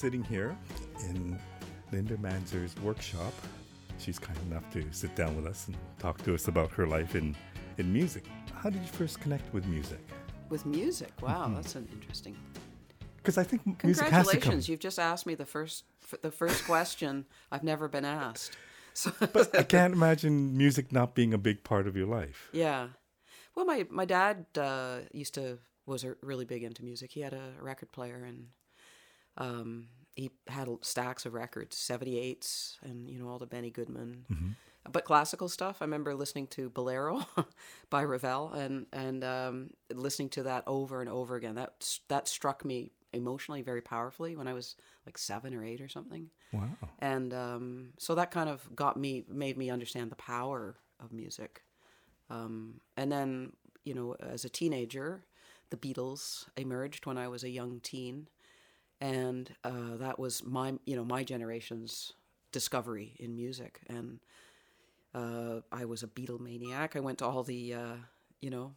sitting here in Linda Manzer's workshop. She's kind enough to sit down with us and talk to us about her life in, in music. How did you first connect with music? With music, wow, that's an interesting. Because I think Mm-hmm. music has to. Congratulations, you've just asked me the first f- the first question I've never been asked. So But I can't imagine music not being a big part of your life. yeah, well, my my dad uh, used to was really big into music. He had a record player and um, he had stacks of records, seventy eights, and you know all the Benny Goodman. But classical stuff, I remember listening to Bolero by Ravel and and um, listening to that over and over again. That that struck me emotionally very powerfully when I was like seven or eight or something. Wow. And um, so that kind of got me, made me understand the power of music. Um, and then, you know, as a teenager, the Beatles emerged when I was a young teen, and uh, that was my, you know, my generation's discovery in music. And uh, I was a Beatlemaniac. I went to all the, uh, you know,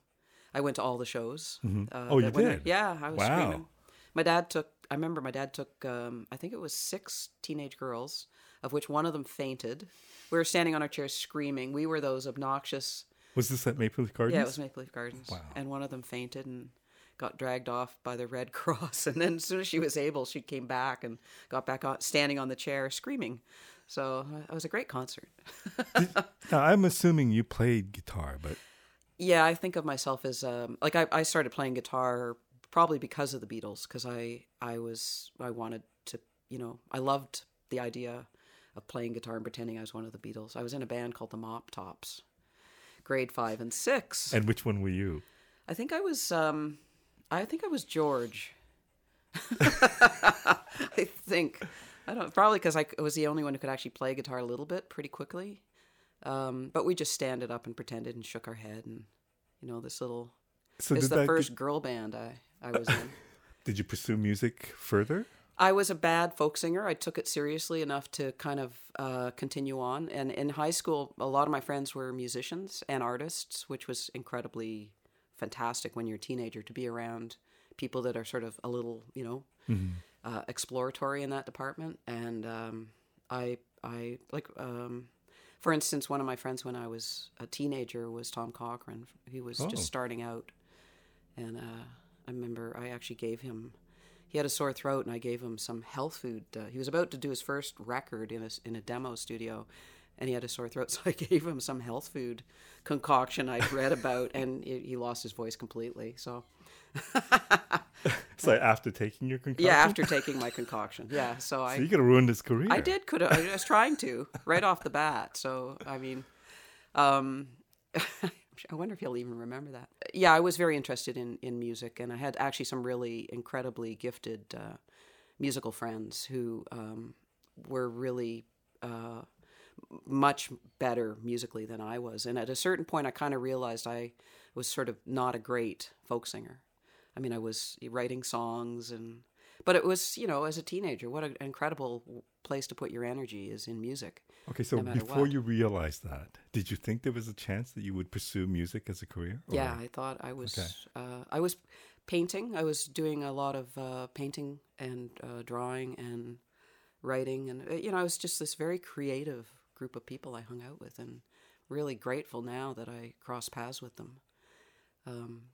I went to all the shows. Uh, Oh, you did? Yeah, I was Wow. screaming. My dad took. I remember my dad took. Um, I think it was six teenage girls, of which one of them fainted. We were standing on our chairs screaming. We were those obnoxious. Was this at Maple Leaf Gardens? Yeah, it was Maple Leaf Gardens. Wow. And one of them fainted and got dragged off by the Red Cross. And then as soon as she was able, she came back and got back on, standing on the chair screaming. So uh, it was a great concert. Now, I'm assuming you played guitar, but Yeah, I think of myself as um, like I, I started playing guitar probably because of the Beatles because I I was I wanted to you know I loved the idea of playing guitar and pretending I was one of the Beatles. I was in a band called the Mop Tops, grade five and six. and which one were you? I think I was um, I think I was George. I think I don't probably because I was the only one who could actually play guitar a little bit pretty quickly. Um, but we just stand it up and pretended and shook our head and you know this little So it's the that, first girl band I I was in. did you pursue music further? I was a bad folk singer. I took it seriously enough to kind of uh, continue on. And in high school, a lot of my friends were musicians and artists, which was incredibly fantastic when you're a teenager to be around people that are sort of a little, you know, uh, exploratory in that department. And um, I, I like, um, for instance, one of my friends when I was a teenager was Tom Cochrane. He was Oh. just starting out, and uh, I remember I actually gave him. He had a sore throat, and I gave him some health food. Uh, he was about to do his first record in a in a demo studio, and he had a sore throat, so I gave him some health food concoction I'd read about, and he, he lost his voice completely. So So after taking your concoction. yeah, after taking my concoction, yeah. So I you could have ruined his career. I did could have. I was trying to right off the bat. So I mean, um, I wonder if he'll even remember that. Yeah, I was very interested in in music, and I had actually some really incredibly gifted uh, musical friends who um, were really. Uh, much better musically than I was. And at a certain point, I kind of realized I was sort of not a great folk singer. I mean, I was writing songs and, but it was, you know, as a teenager, what an incredible place to put your energy is in music. Okay, so no before what. you realized that, did you think there was a chance that you would pursue music as a career? Or- Yeah, I thought I was, Okay. uh, I was painting. I was doing a lot of uh, painting and uh, drawing and writing. And, you know, I was just this very creative group of people I hung out with and really grateful now that I crossed paths with them.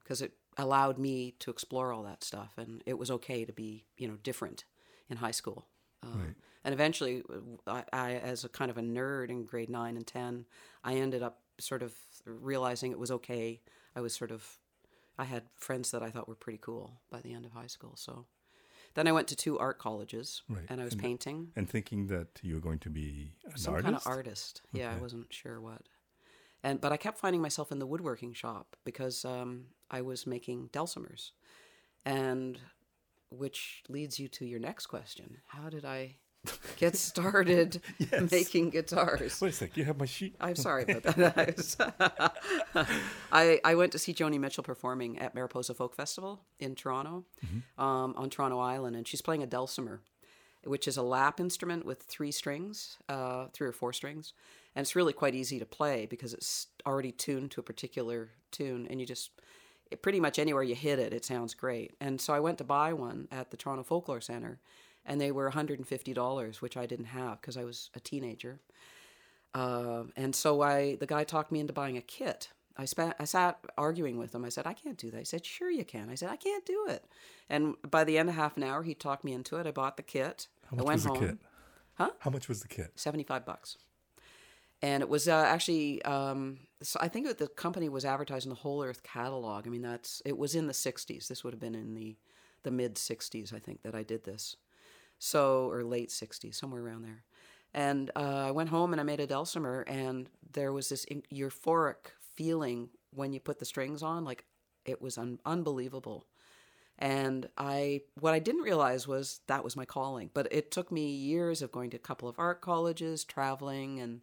because it allowed me to explore all that stuff, and it was okay to be, you know, different in high school. Um, Right. And eventually, I, I, as a kind of a nerd in grade nine and ten, I ended up sort of realizing it was okay. I was sort of, I had friends that I thought were pretty cool by the end of high school. So then I went to two art colleges, Right. and I was And- painting And thinking that you were going to be an some artist? kind of artist. Yeah, I wasn't sure what. And but I kept finding myself in the woodworking shop because um, I was making dulcimers, and which leads you to your next question: How did I get started Yes. making guitars? Wait a sec, you have my sheet. I'm sorry about that. I, I, went to see Joni Mitchell performing at Mariposa Folk Festival in Toronto, um, on Toronto Island, and she's playing a dulcimer, which is a lap instrument with three strings, uh, three or four strings, and it's really quite easy to play because it's already tuned to a particular tune, and you just it, pretty much anywhere you hit it, it sounds great. And so I went to buy one at the Toronto Folklore Center, and they were $150, which I didn't have because I was a teenager. Uh, and so I, the guy talked me into buying a kit. I, I sat arguing with him. I said, I can't do that. He said, Sure, you can. I said, I can't do it. And by the end of half an hour, he talked me into it. I bought the kit. How much I went was the home. kit? Huh? How much was the kit? 75 bucks. And it was uh, actually, um, so I think the company was advertising the Whole Earth catalog. I mean, that's, it was in the 60s. This would have been in the, the mid 60s, I think, that I did this. So, or late 60s, somewhere around there. And uh, I went home and I made a dulcimer, and there was this euphoric feeling when you put the strings on. Like, it was un- unbelievable. And I, what I didn't realize was that was my calling. But it took me years of going to a couple of art colleges, traveling, and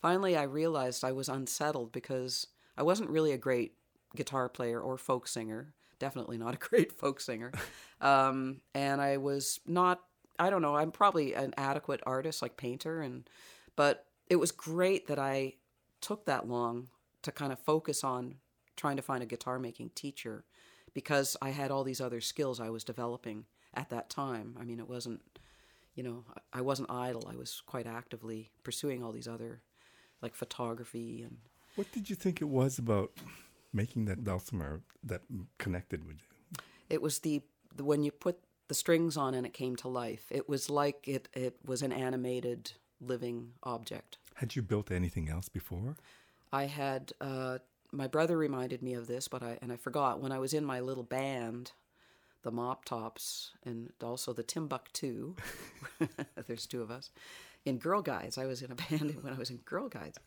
finally I realized I was unsettled because I wasn't really a great guitar player or folk singer. Definitely not a great folk singer. Um, and I was not, I don't know, I'm probably an adequate artist, like painter. And, but it was great that I took that long to kind of focus on trying to find a guitar making teacher because I had all these other skills I was developing at that time. I mean, it wasn't, you know, I wasn't idle. I was quite actively pursuing all these other, like photography and. What did you think it was about making that dulcimer that connected with you? It was the, the when you put the strings on and it came to life. It was like it it was an animated living object. Had you built anything else before? I had uh, my brother reminded me of this, but I and I forgot when I was in my little band, the Mop Tops, and also the Timbuktu. There's two of us in Girl Guides. I was in a band when I was in Girl Guides.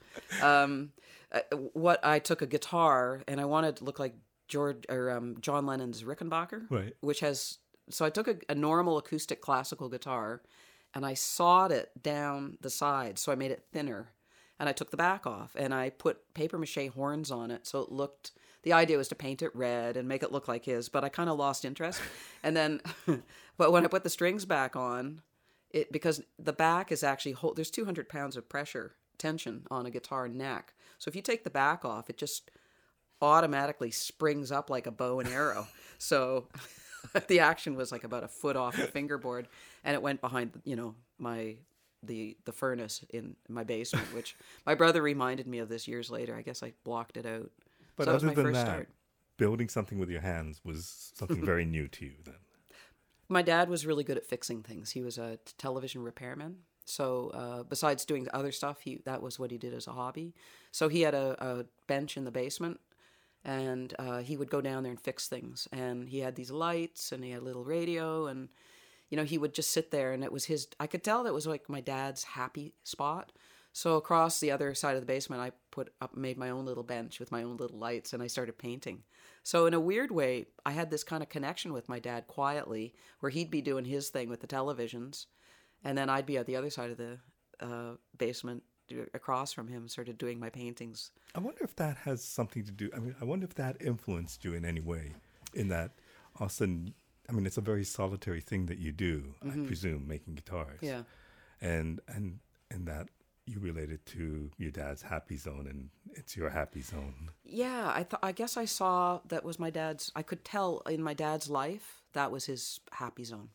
Um, uh, what I took a guitar and I wanted to look like George or um, John Lennon's Rickenbacker, Right. which has. So I took a, a normal acoustic classical guitar, and I sawed it down the sides, so I made it thinner. And I took the back off and I put paper mache horns on it so it looked the idea was to paint it red and make it look like his but I kind of lost interest. And then but when I put the strings back on it because the back is actually hold, there's 200 pounds of pressure tension on a guitar neck. So if you take the back off it just automatically springs up like a bow and arrow. So the action was like about a foot off the fingerboard and it went behind you know my the the furnace in my basement, which my brother reminded me of this years later. I guess I blocked it out. But so that was other my than first that, start. building something with your hands was something very new to you then. My dad was really good at fixing things. He was a television repairman. So uh, besides doing other stuff, he that was what he did as a hobby. So he had a, a bench in the basement, and uh, he would go down there and fix things. And he had these lights, and he had a little radio, and you know he would just sit there, and it was his. I could tell that was like my dad's happy spot. So across the other side of the basement, I put up, made my own little bench with my own little lights, and I started painting. So in a weird way, I had this kind of connection with my dad quietly, where he'd be doing his thing with the televisions, and then I'd be at the other side of the uh, basement across from him, sort of doing my paintings. I wonder if that has something to do. I mean, I wonder if that influenced you in any way. In that, Austin. I mean, it's a very solitary thing that you do. I presume making guitars. Mm-hmm. Yeah. And and and that you related to your dad's happy zone, and it's your happy zone. Yeah, I th- I guess I saw that was my dad's. I could tell in my dad's life that was his happy zone.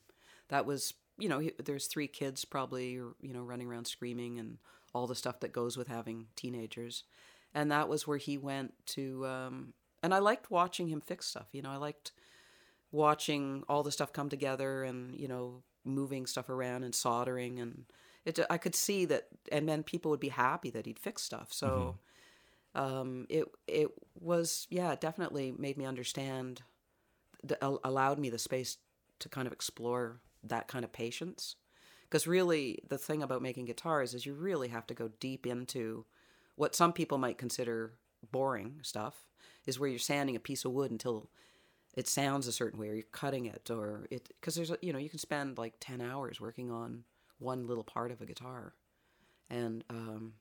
That was you know there's three kids probably you know running around screaming and all the stuff that goes with having teenagers, and that was where he went to. Um, and I liked watching him fix stuff. You know, I liked watching all the stuff come together and you know moving stuff around and soldering and it. I could see that, and then people would be happy that he'd fix stuff. So um, it it was yeah, it definitely made me understand, allowed me the space to kind of explore that kind of patience. Because really, the thing about making guitars is you really have to go deep into what some people might consider boring stuff. Is where you're sanding a piece of wood until it sounds a certain way, or you're cutting it, or it because there's a, you know you can spend like ten hours working on one little part of a guitar, and um,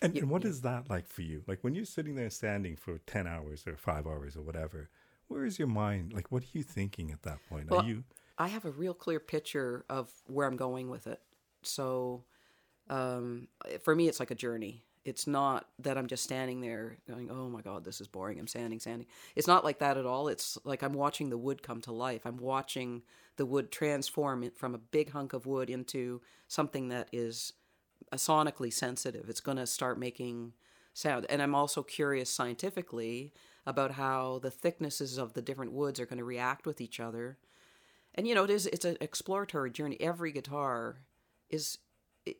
And, and what is that like for you? Like when you're sitting there standing for 10 hours or five hours or whatever, where is your mind? Like, what are you thinking at that point? Well, are you, I have a real clear picture of where I'm going with it. So um, for me, it's like a journey. It's not that I'm just standing there going, "Oh my god, this is boring. I'm sanding, sanding. It's not like that at all. It's like I'm watching the wood come to life. I'm watching the wood transform from a big hunk of wood into something that is sonically sensitive. It's going to start making sound. And I'm also curious scientifically about how the thicknesses of the different woods are going to react with each other. And you know, it is it's an exploratory journey. Every guitar is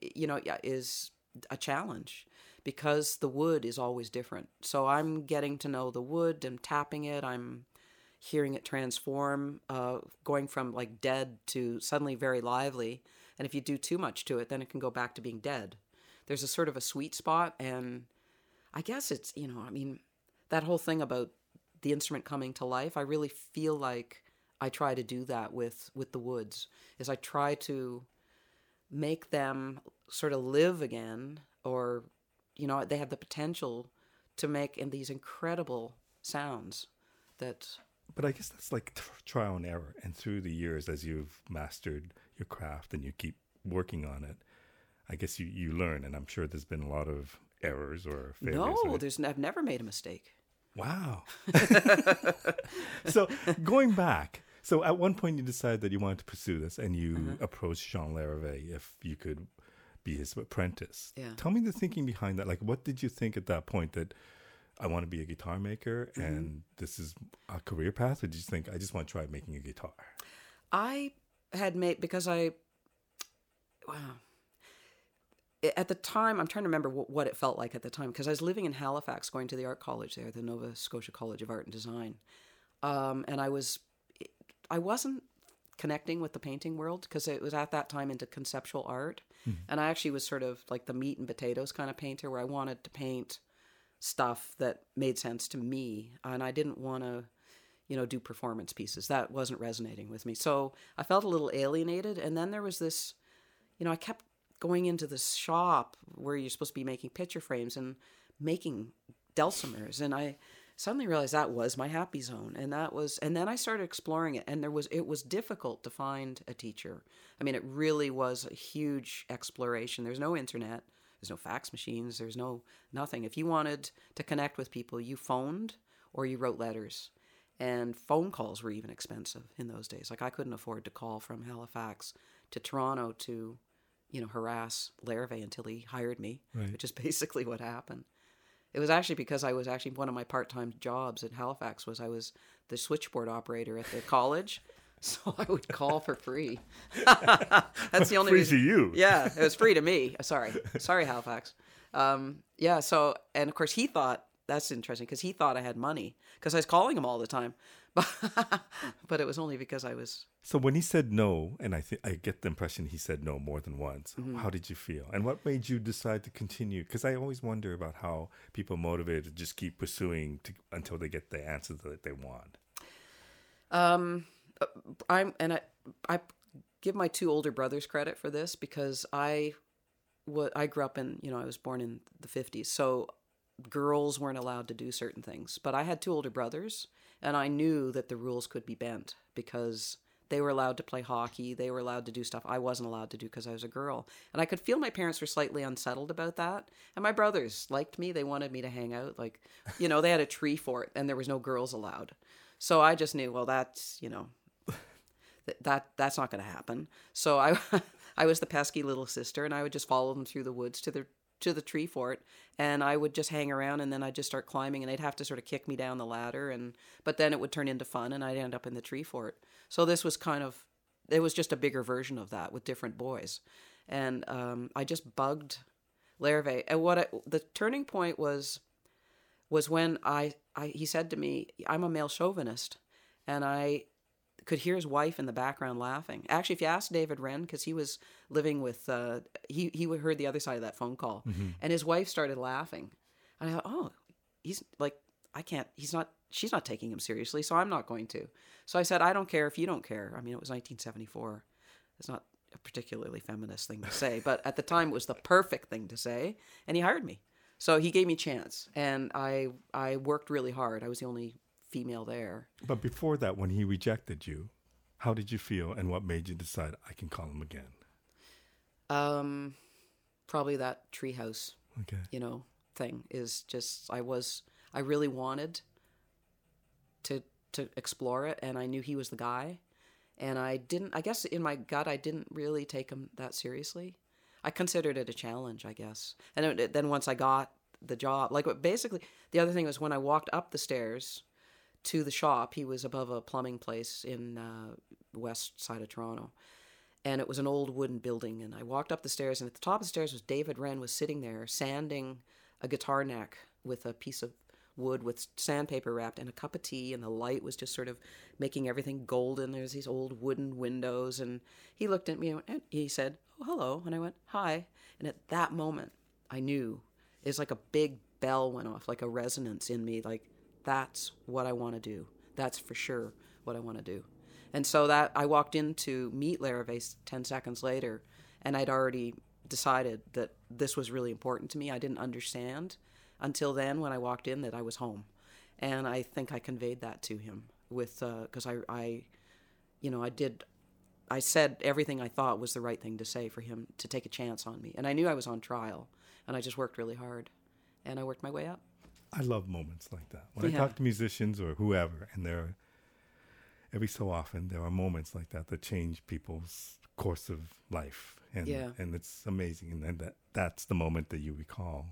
you know, is a challenge because the wood is always different. So I'm getting to know the wood, I'm tapping it, I'm hearing it transform, uh, going from like dead to suddenly very lively. And if you do too much to it, then it can go back to being dead. There's a sort of a sweet spot, and I guess it's you know, I mean, that whole thing about the instrument coming to life. I really feel like I try to do that with with the woods. Is I try to make them sort of live again, or you know, they have the potential to make in these incredible sounds that but I guess that's like trial and error. And through the years, as you've mastered your craft and you keep working on it, I guess you, you learn. And I'm sure there's been a lot of errors or failures. No, there's I've never made a mistake. Wow. so going back, so at one point you decided that you wanted to pursue this, and you uh-huh. approached Jean Larrivee if you could be his apprentice. Yeah. Tell me the thinking behind that. Like, what did you think at that point that I want to be a guitar maker mm-hmm. and this is a career path? Or did you think I just want to try making a guitar? I had made because I wow. At the time, I'm trying to remember what, what it felt like at the time because I was living in Halifax, going to the art college there, the Nova Scotia College of Art and Design, um, and I was, I wasn't connecting with the painting world because it was at that time into conceptual art, mm-hmm. and I actually was sort of like the meat and potatoes kind of painter where I wanted to paint stuff that made sense to me. And I didn't want to you know do performance pieces. That wasn't resonating with me. So I felt a little alienated. And then there was this you know I kept going into this shop where you're supposed to be making picture frames and making dulcimers. And I suddenly realized that was my happy zone and that was and then I started exploring it and there was it was difficult to find a teacher I mean it really was a huge exploration there's no internet there's no fax machines. There's no nothing. If you wanted to connect with people, you phoned or you wrote letters. And phone calls were even expensive in those days. Like I couldn't afford to call from Halifax to Toronto to, you know, harass Larrivee until he hired me, right. which is basically what happened. It was actually because I was actually one of my part-time jobs in Halifax was I was the switchboard operator at the college. So I would call for free. That's the only free reason. to you. Yeah, it was free to me. Sorry, sorry, Halifax. Um, yeah. So and of course he thought that's interesting because he thought I had money because I was calling him all the time, but but it was only because I was. So when he said no, and I think I get the impression he said no more than once. Mm-hmm. How did you feel, and what made you decide to continue? Because I always wonder about how people motivated to just keep pursuing to, until they get the answer that they want. Um I'm and I I give my two older brothers credit for this because I what I grew up in, you know, I was born in the 50s. So girls weren't allowed to do certain things, but I had two older brothers and I knew that the rules could be bent because they were allowed to play hockey, they were allowed to do stuff I wasn't allowed to do because I was a girl. And I could feel my parents were slightly unsettled about that. And my brothers liked me, they wanted me to hang out like, you know, they had a tree fort and there was no girls allowed. So I just knew, well, that's, you know, that that's not going to happen. So I I was the pesky little sister, and I would just follow them through the woods to the to the tree fort, and I would just hang around, and then I'd just start climbing, and they'd have to sort of kick me down the ladder, and but then it would turn into fun, and I'd end up in the tree fort. So this was kind of it was just a bigger version of that with different boys, and um, I just bugged Larrivee. And what I, the turning point was was when I, I he said to me, "I'm a male chauvinist," and I could hear his wife in the background laughing. Actually, if you ask David Wren, because he was living with, uh, he he heard the other side of that phone call, mm-hmm. and his wife started laughing. And I thought, oh, he's like, I can't. He's not. She's not taking him seriously, so I'm not going to. So I said, I don't care if you don't care. I mean, it was 1974. It's not a particularly feminist thing to say, but at the time it was the perfect thing to say, and he hired me. So he gave me a chance, and I I worked really hard. I was the only female there. But before that, when he rejected you, how did you feel, and what made you decide I can call him again? Um, probably that treehouse Okay. you know, thing is just I was I really wanted to to explore it and I knew he was the guy and I didn't I guess in my gut I didn't really take him that seriously. I considered it a challenge, I guess. And then once I got the job, like basically the other thing was when I walked up the stairs to the shop, he was above a plumbing place in uh, west side of Toronto. And it was an old wooden building and I walked up the stairs and at the top of the stairs was David Wren was sitting there sanding a guitar neck with a piece of wood with sandpaper wrapped and a cup of tea and the light was just sort of making everything golden. There's these old wooden windows and he looked at me and he said oh hello. And i went hi. And at that moment i knew it's like a big bell went off like a resonance in me like that's what i want to do that's for sure what i want to do and so that i walked in to meet larrivee 10 seconds later and i'd already decided that this was really important to me i didn't understand until then when I walked in that I was home. And I think I conveyed that to him with uh, because I, I, you know, I did, I said everything I thought was the right thing to say for him to take a chance on me. And I knew I was on trial, and I just worked really hard, and I worked my way up. I love moments like that. When I talk to musicians or whoever, and there are, every so often there are moments like that that change people's course of life. And Yeah. and it's amazing. And then that that's the moment that you recall.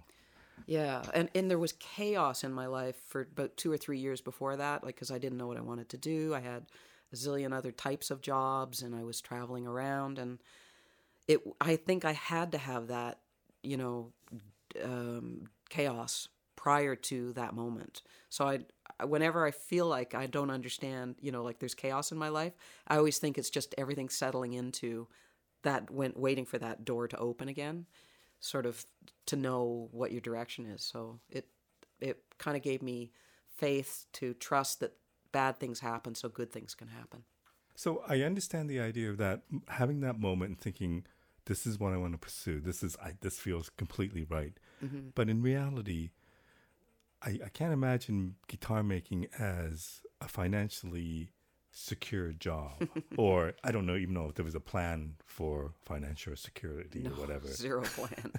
Yeah, and and there was chaos in my life for about two or three years before that, like because I didn't know what I wanted to do. I had a zillion other types of jobs, and I was traveling around, and it. I think I had to have that, you know, um, chaos prior to that moment. So I, whenever I feel like I don't understand, you know, like there's chaos in my life, I always think it's just everything settling into that, went waiting for that door to open again sort of to know what your direction is. So it it kind of gave me faith to trust that bad things happen so good things can happen. So I understand the idea of that having that moment and thinking, this is what I want to pursue. This is I, this feels completely right. Mm-hmm. But in reality, I, I can't imagine guitar making as a financially secure job, or I don't know even know if there was a plan for financial security or whatever. Zero plan.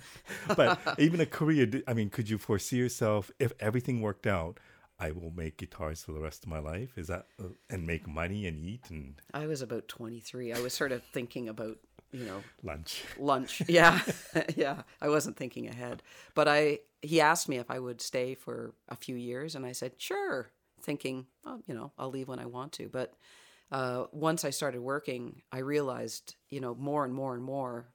but even a career i mean, could you foresee yourself if everything worked out? I will make guitars for the rest of my life. Is that uh, and make money and eat and I was about 23. I was sort of thinking about, you know, lunch. lunch. Yeah. yeah. I wasn't thinking ahead. But I he asked me if I would stay for a few years and I said, "Sure." Thinking, oh, you know, I'll leave when I want to. But uh, once I started working, I realized, you know, more and more and more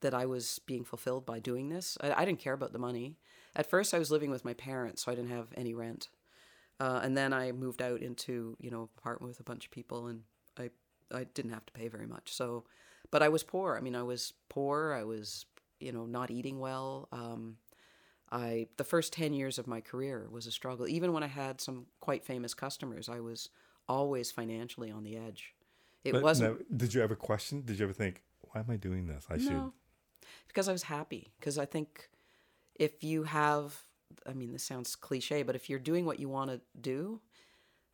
that I was being fulfilled by doing this. I, I didn't care about the money. At first, I was living with my parents, so I didn't have any rent. Uh, and then I moved out into, you know, apartment with a bunch of people, and I I didn't have to pay very much. So, but I was poor. I mean, I was poor. I was, you know, not eating well. Um, I the first ten years of my career was a struggle. Even when I had some quite famous customers, I was always financially on the edge. It But wasn't did you ever question? Did you ever think, why am I doing this? I should. no, because I was happy. Because I think if you have, I mean, this sounds cliche, but if you're doing what you want to do,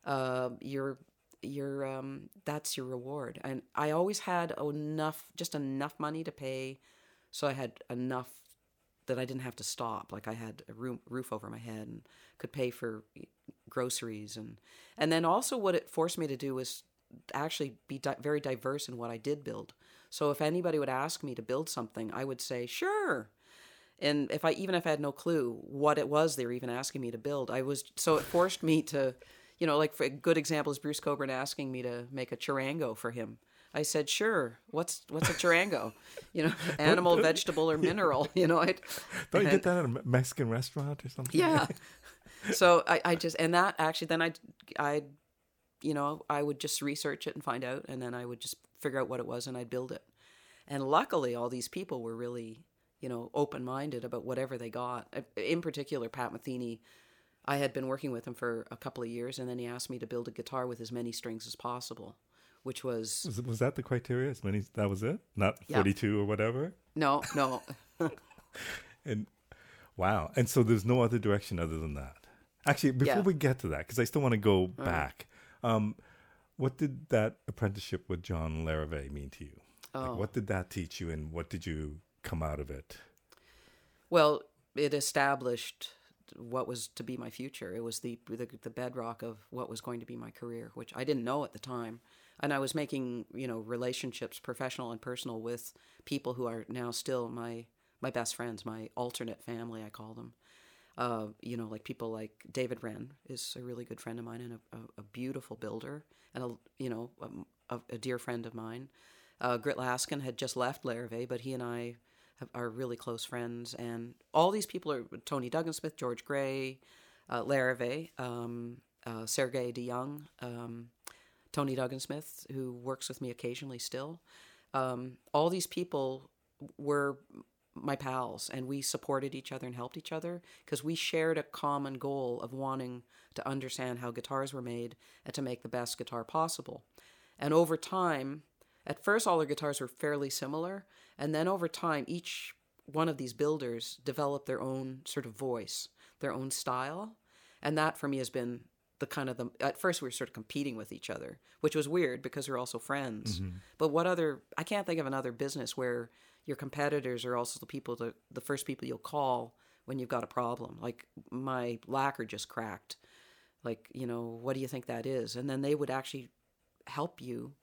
uh, you're you're um, that's your reward. And I always had enough, just enough money to pay, so I had enough that I didn't have to stop. Like I had a room, roof over my head and could pay for groceries and and then also what it forced me to do was actually be di- very diverse in what I did build. So if anybody would ask me to build something, I would say sure. And if I even if I had no clue what it was they were even asking me to build, I was so it forced me to, you know, like for a good example is Bruce Cockburn asking me to make a charango for him. I said, "Sure. What's what's a charango? You know, animal, vegetable, or mineral? You know, I Don't you get that at a Mexican restaurant or something? yeah. so I, I just and that actually then I I you know I would just research it and find out and then I would just figure out what it was and I'd build it. And luckily all these people were really you know open minded about whatever they got. In particular, Pat Metheny. I had been working with him for a couple of years, and then he asked me to build a guitar with as many strings as possible, which was Was, was that the criteria? As many? That was it? Not Yeah. forty-two or whatever. no, no. And wow. And so there's no other direction other than that. Actually, before Yeah. we get to that, because I still want to go back. Um, what did that apprenticeship with John Larrivee mean to you? Oh. Like, what did that teach you, and what did you come out of it? Well, it established what was to be my future. It was the, the the bedrock of what was going to be my career, which I didn't know at the time. And I was making you know relationships, professional and personal, with people who are now still my my best friends, my alternate family, I call them. Uh, you know, like people like David Wren is a really good friend of mine and a, a, a beautiful builder, and a you know a, a dear friend of mine. Uh, Grit Laskin had just left Larrivee, but he and I have, are really close friends, and all these people are Tony Duggan-Smith, George Gray, uh, Larrivee, um, uh, Sergei de Jonge, um, Tony Duggan-Smith, who works with me occasionally still. Um, all these people were my pals and we supported each other and helped each other because we shared a common goal of wanting to understand how guitars were made and to make the best guitar possible. And over time, at first all our guitars were fairly similar, and then over time each one of these builders developed their own sort of voice, their own style, and that for me has been the kind of the at first we were sort of competing with each other, which was weird because we're also friends. Mm-hmm. But what other I can't think of another business where your competitors are also the people that the first people you'll call when you've got a problem. Like my lacquer just cracked. Like, you know, what do you think that is? And then they would actually help you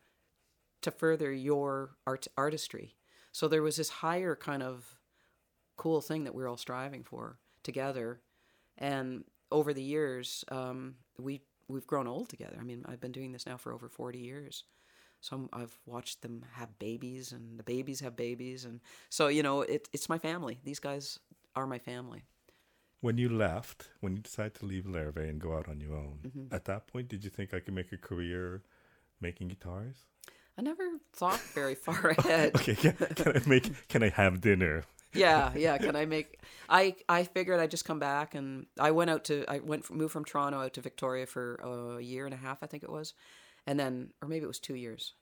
to further your art artistry. So there was this higher kind of cool thing that we are all striving for together. And over the years, um, we we've grown old together. I mean, I've been doing this now for over forty years, some I've watched them have babies, and the babies have babies, and so you know, it, it's my family. These guys are my family. When you left, when you decided to leave Larrivee and go out on your own, mm-hmm. at that point, did you think I could make a career making guitars? I never thought very far ahead. okay, can, can, I make? Can I have dinner? yeah, yeah. Can I make? I I figured I'd just come back, and I went out to I went moved from Toronto out to Victoria for a year and a half, I think it was, and then or maybe it was two years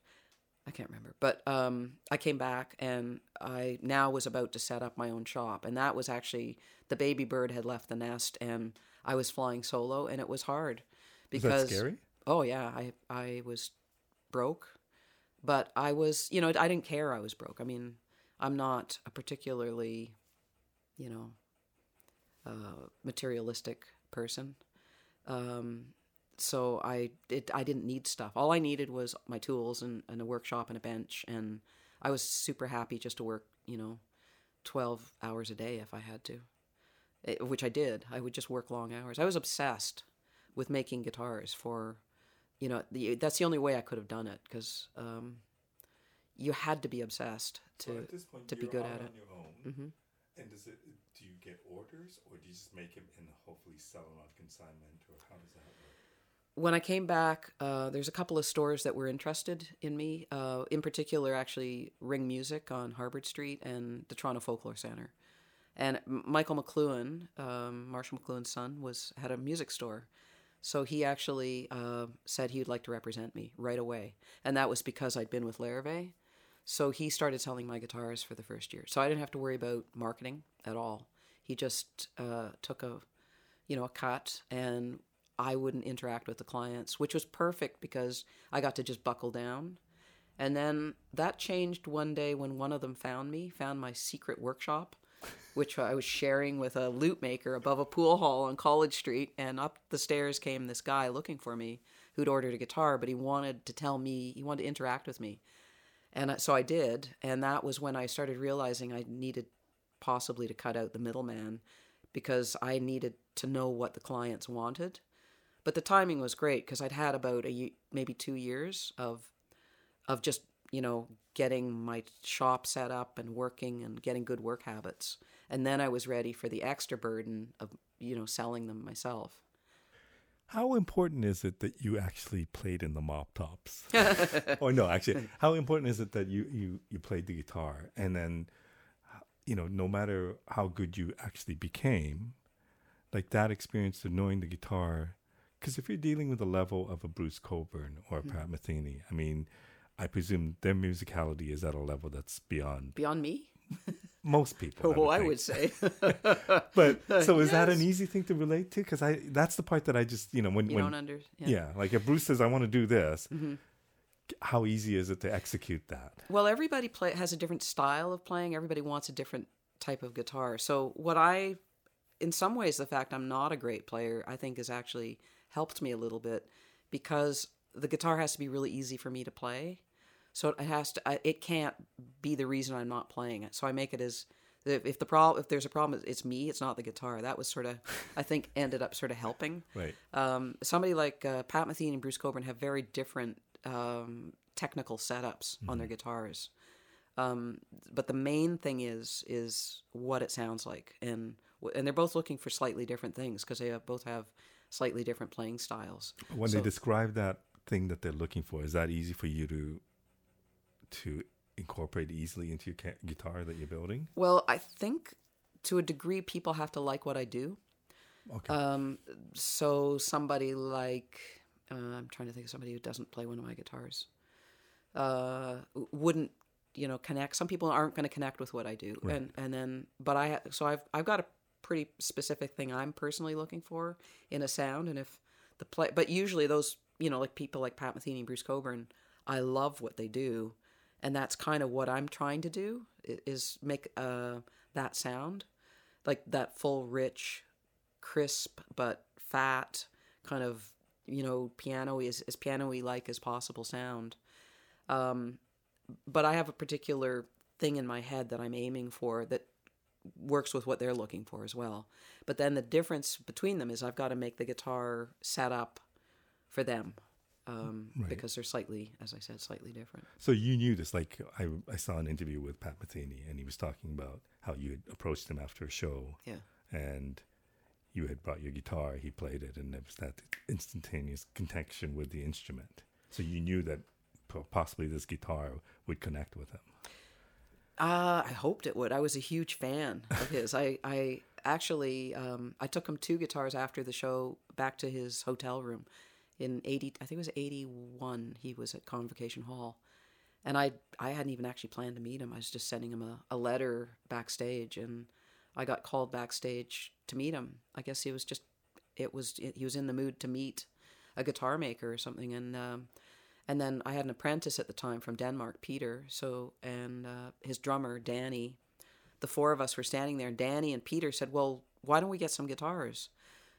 i can't remember but um, i came back and i now was about to set up my own shop and that was actually the baby bird had left the nest and i was flying solo and it was hard because scary oh yeah i i was broke but i was you know i didn't care i was broke i mean i'm not a particularly you know uh, materialistic person um, so I it, I didn't need stuff. All I needed was my tools and, and a workshop and a bench, and I was super happy just to work, you know, twelve hours a day if I had to, it, eh, which I did. I would just work long hours. I was obsessed with making guitars for, you know, the, that's the only way I could have done it because um, you had to be obsessed to point, to be good at it. Mm-hmm. And does it? Do you get orders, or do you just make them and hopefully sell them on consignment, or how does that work? when I came back, uh, there's a couple of stores that were interested in me. Uh, in particular, actually, Ring Music on Harbord Street and the Toronto Folklore Center. And Michael McLuhan, um, Marshall McLuhan's son, was had a music store, so he actually uh, said he would like to represent me right away, and that was because I'd been with Larrivee. So he started selling my guitars for the first year, so I didn't have to worry about marketing at all. He just uh, took a, you know, a cut and I wouldn't interact with the clients, which was perfect because I got to just buckle down. And then that changed one day when one of them found me, found my secret workshop, which I was sharing with a lute maker above a pool hall on College Street. And up the stairs came this guy looking for me who'd ordered a guitar, but he wanted to tell me, he wanted to interact with me. And so I did. And that was when I started realizing I needed possibly to cut out the middleman because I needed to know what the clients wanted but the timing was great because I'd had about a maybe two years of of just you know getting my shop set up and working and getting good work habits, and then I was ready for the extra burden of you know selling them myself. How important is it that you actually played in the mop tops? or no, actually, how important is it that you, you, you played the guitar and then, you know, no matter how good you actually became, like that experience of knowing the guitar because if you're dealing with the level of a Bruce Cockburn or a mm-hmm. Pat Metheny, I mean, I presume their musicality is at a level that's beyond beyond me. most people. oh, I would, I would say. but so is yes. that an easy thing to relate to? Because I that's the part that I just you know when you when don't under yeah. yeah. like if Bruce says I want to do this. Mm-hmm. How easy is it to execute that? Well, everybody play has a different style of playing. Everybody wants a different type of guitar. So what I in some ways, the fact I'm not a great player, I think, has actually helped me a little bit because the guitar has to be really easy for me to play. So it has to. I- It can't be the reason I'm not playing it. So I make it as if if the problem if there's a problem, it's me. It's not the guitar. That was sort of, I think, ended up sort of helping. Right. Um, somebody like uh, Pat Metheny and Bruce Cockburn have very different um, technical setups on their guitars. Um, but the main thing is is what it sounds like, and and they're both looking for slightly different things because they have, both have slightly different playing styles. When So- they describe that thing that they're looking for, is that easy for you to to incorporate easily into your ca- guitar that you're building? Well, I think to a degree, people have to like what I do. Okay. Um, so somebody like uh, I'm trying to think of somebody who doesn't play one of my guitars uh, wouldn't you know connect. Some people aren't going to connect with what I do, and and then but I so I've I've got a pretty specific thing I'm personally looking for in a sound, and if the play, but usually those you know like people like Pat Metheny and Bruce Cockburn, I love what they do, and that's kind of what I'm trying to do is make uh, that sound. Like that full rich crisp but fat kind of you know piano-y as, as piano-y like as possible sound. Um, but i have a particular thing in my head that i'm aiming for that works with what they're looking for as well. But then the difference between them is i've got to make the guitar set up for them um, because they're slightly as i said slightly different So you knew this. Like I, I saw an interview with Pat Metheny, and he was talking about how you had approached him after a show, yeah and you had brought your guitar. He played it, and there was that instantaneous connection with the instrument. So you knew that possibly this guitar would connect with him. Uh, I hoped it would. I was a huge fan of his. I, I actually, um, I took him two guitars after the show back to his hotel room in 80, I think it was 81. He was at Convocation Hall. And I, I hadn't even actually planned to meet him. I was just sending him a, a letter backstage and I got called backstage to meet him. I guess he was just, it was, he was in the mood to meet a guitar maker or something. And, um, and then I had an apprentice at the time from Denmark, Peter. So and uh, his drummer Danny. The four of us were standing there, and Danny and Peter said, "Well, why don't we get some guitars?"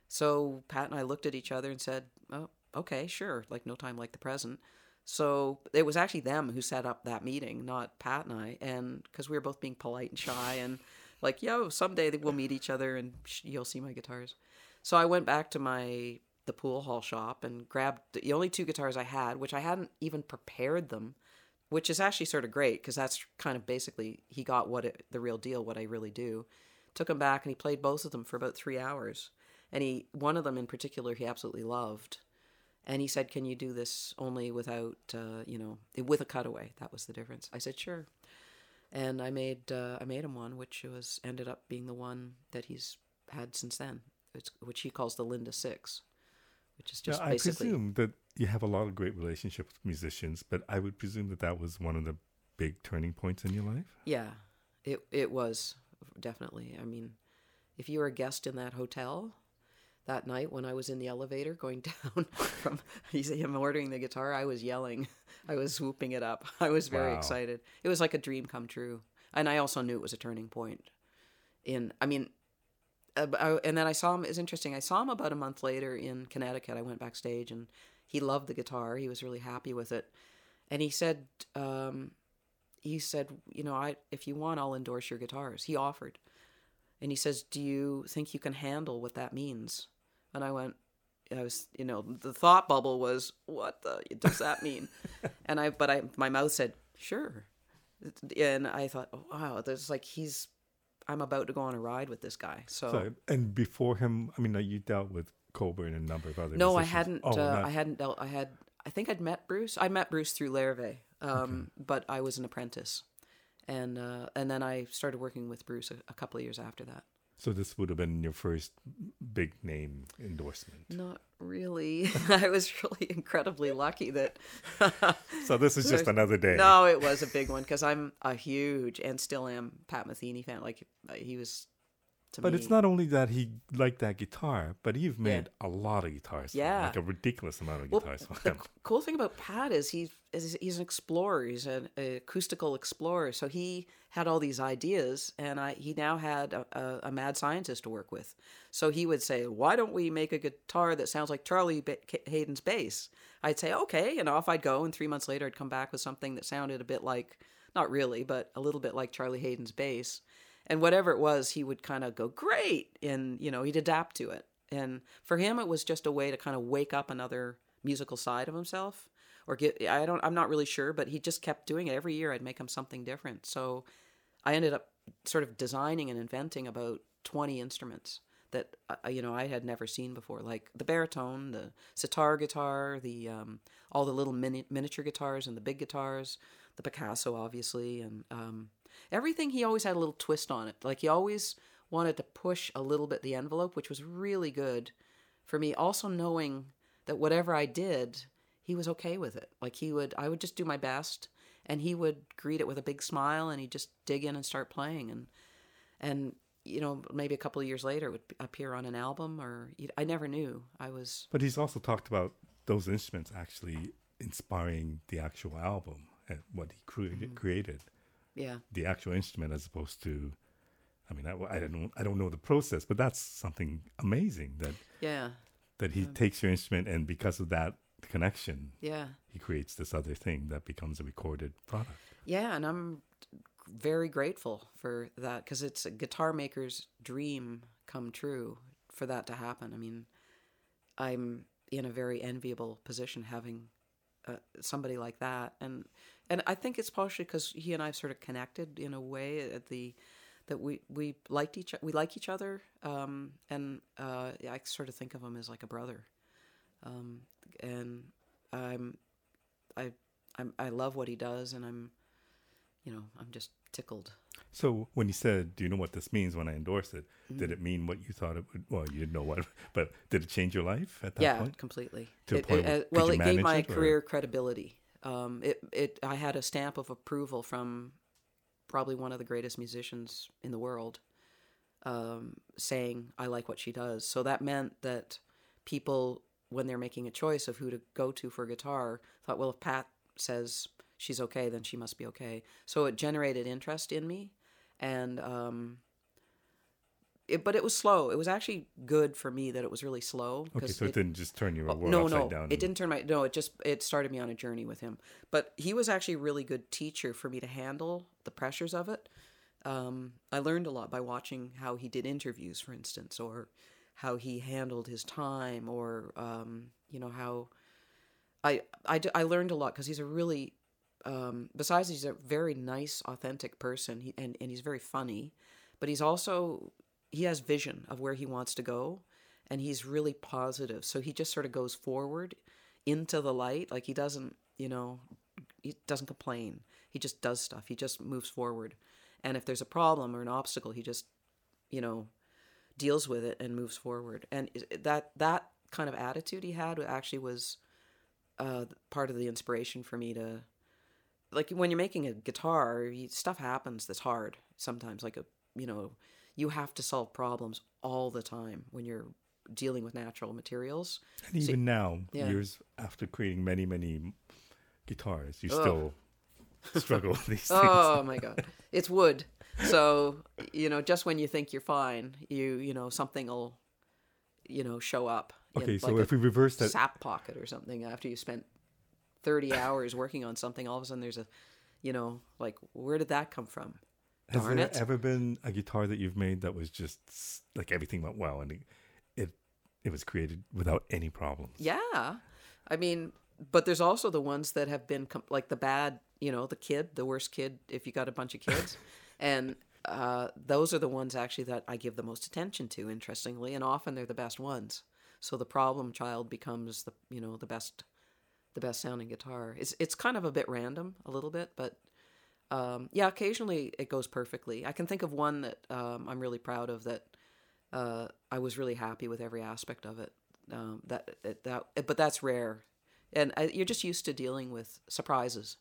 So Pat and I looked at each other and said, "Oh, okay, sure." Like no time like the present. So it was actually them who set up that meeting, not Pat and I, and because we were both being polite and shy and like, "Yo, someday we'll meet each other and you'll see my guitars." So I went back to my the pool hall shop and grabbed the only two guitars I had, which I hadn't even prepared them, which is actually sort of great because that's kind of basically he got what it, the real deal, what I really do. Took him back and he played both of them for about three hours, and he one of them in particular he absolutely loved, and he said, "Can you do this only without uh, you know with a cutaway?" That was the difference. I said, "Sure," and I made uh, I made him one, which was ended up being the one that he's had since then, it's, which he calls the Linda Six, which is just yeah, I presume that you have a lot of great relationships with musicians, but I would presume that that was one of the big turning points in your life. Yeah, it it was definitely. I mean, if you were a guest in that hotel that night when I was in the elevator going down from you see him ordering the guitar, I was yelling, I was swooping it up. I was very Wow. excited. It was like a dream come true, and I also knew it was a turning point. In I mean. Uh, and then I saw him. It's interesting. I saw him about a month later in Connecticut. I went backstage, and he loved the guitar. He was really happy with it, and he said, um, he said, you know, I if you want, I'll endorse your guitars. He offered, and he says, do you think you can handle what that means? And I went, I was, you know, the thought bubble was, what the does that mean? and I, but I, my mouth said, sure, and I thought, oh, wow, there's like he's, I'm about to go on a ride with this guy. So, So, and before him, I mean, you dealt with Cockburn and a number of other. no, I hadn't, Oh, uh, not- I hadn't dealt, I had, I think I'd met Bruce. I met Bruce through Larrivee, um, but I was an apprentice. And uh, and then I started working with Bruce a, a couple of years after that. So this would have been your first big name endorsement. Not really. I was really incredibly lucky that. So this is just another day. no, it was a big one because I'm a huge and still am Pat Metheny fan. Like uh, he was to But me. it's not only that he liked that guitar, but you've made a lot of guitars. Yeah. like a ridiculous amount of Well, guitars. the c- cool thing about Pat is he's he's an explorer. He's an acoustical explorer. So he had all these ideas, and I he now had a, a, a mad scientist to work with. So he would say, "Why don't we make a guitar that sounds like Charlie ba- Haden's bass?" I'd say, "Okay," and off I'd go. And three months later, I'd come back with something that sounded a bit like, not really, but a little bit like Charlie Haden's bass. And whatever it was, he would kind of go, "Great," and you know, he'd adapt to it. And for him, it was just a way to kind of wake up another musical side of himself or get i don't i'm not really sure but he just kept doing it. Every year i'd make him something different. So i ended up sort of designing and inventing about 20 instruments that uh, you know i had never seen before like the baritone the sitar guitar the um, all the little mini- miniature guitars and the big guitars the picasso obviously and um, everything he always had a little twist on it. Like he always wanted to push a little bit the envelope which was really good for me. Also knowing that whatever I did, he was okay with it. Like he would, I would just do my best, and he would greet it with a big smile, and he'd just dig in and start playing, and and you know maybe a couple of years later it would appear on an album, or I never knew. I was But he's also talked about those instruments actually inspiring the actual album and what he cre- created, mm-hmm. Yeah the actual instrument as opposed to. I mean, I, I don't, I don't know the process, but that's something amazing that yeah that he takes your instrument and because of that connection, yeah he creates this other thing that becomes a recorded product. yeah, and I'm very grateful for that because it's a guitar maker's dream come true for that to happen. I mean, I'm in a very enviable position having uh, somebody like that, and and I think it's partially because he and I sort of connected in a way at the that we we liked each we like each other, um, and uh, I sort of think of him as like a brother, um, and I'm I I'm, I love what he does, and I'm you know I'm just tickled. So when you said, "Do you know what this means?" when I endorse it, Mm. did it mean what you thought it would? Well, you didn't know what, but did it change your life at that yeah, point? completely. To a It- point it- where- uh, well, it gave my it, or- career credibility. Um, it it I had a stamp of approval from probably one of the greatest musicians in the world, um, saying I like what she does. So that meant that people, when they're making a choice of who to go to for guitar, thought, well, if Pat says she's okay, then she must be okay. So it generated interest in me, and um, it, but it was slow. It was actually good for me that it was really slow. Okay, so it, didn't just turn you Oh, no, upside no, down. it didn't turn my no. It just it started me on a journey with him. But he was actually a really good teacher for me to handle the pressures of it. Um, I learned a lot by watching how he did interviews, for instance, or how he handled his time, or um, you know how I I, I learned a lot because he's a really um, besides he's a very nice, authentic person, he, and and he's very funny, but he's also he has vision of where he wants to go, and he's really positive. So he just sort of goes forward into the light, like he doesn't, you know, he doesn't complain. He just does stuff. He just moves forward, and if there's a problem or an obstacle, he just, you know, deals with it and moves forward. And that that kind of attitude he had actually was uh, part of the inspiration for me to like when you're making a guitar you, stuff happens that's hard sometimes like a you know you have to solve problems all the time when you're dealing with natural materials And even now, yeah. years after creating many, many guitars, you Ugh. still struggle with these oh things. oh my god it's wood so you know just when you think you're fine you you know something will you know show up in, Okay, so like if we reverse a that, sap pocket or something after you spent 30 hours working on something all of a sudden there's a you know like where did that come from has darn there it. ever been a guitar that you've made that was just like everything went well and it it, it was created without any problems? Yeah. I mean, but there's also the ones that have been com- like the bad, you know, the kid, the worst kid if you got a bunch of kids. and uh, those are the ones actually that I give the most attention to, interestingly, and often they're the best ones. So the problem child becomes the, you know, the best the best sounding guitar. It's it's kind of a bit random a little bit, but um, yeah, occasionally it goes perfectly. I can think of one that um, I'm really proud of that uh, I was really happy with every aspect of it. Um, that that but that's rare, and uh, you're just used to dealing with surprises,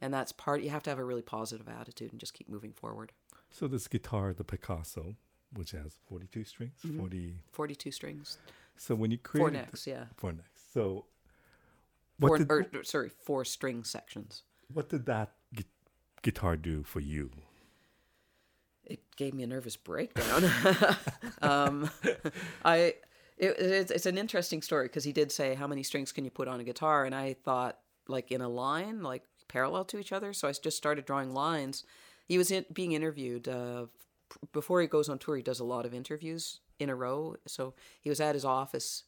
and that's part. You have to have a really positive attitude and just keep moving forward. So this guitar, the Picasso, which has 42 strings, 40. 42 strings, So when you Mm-hmm. four create necks, yeah. four necks. So Four, did, or, or, sorry, four string sections. what did that guitar do for you? it gave me a nervous breakdown. um, I it, it's, it's an interesting story because he did say how many strings can you put on a guitar, and I thought like in a line, like parallel to each other. So I just started drawing lines. He was in, being interviewed uh, before he goes on tour. He does a lot of interviews in a row. So he was at his office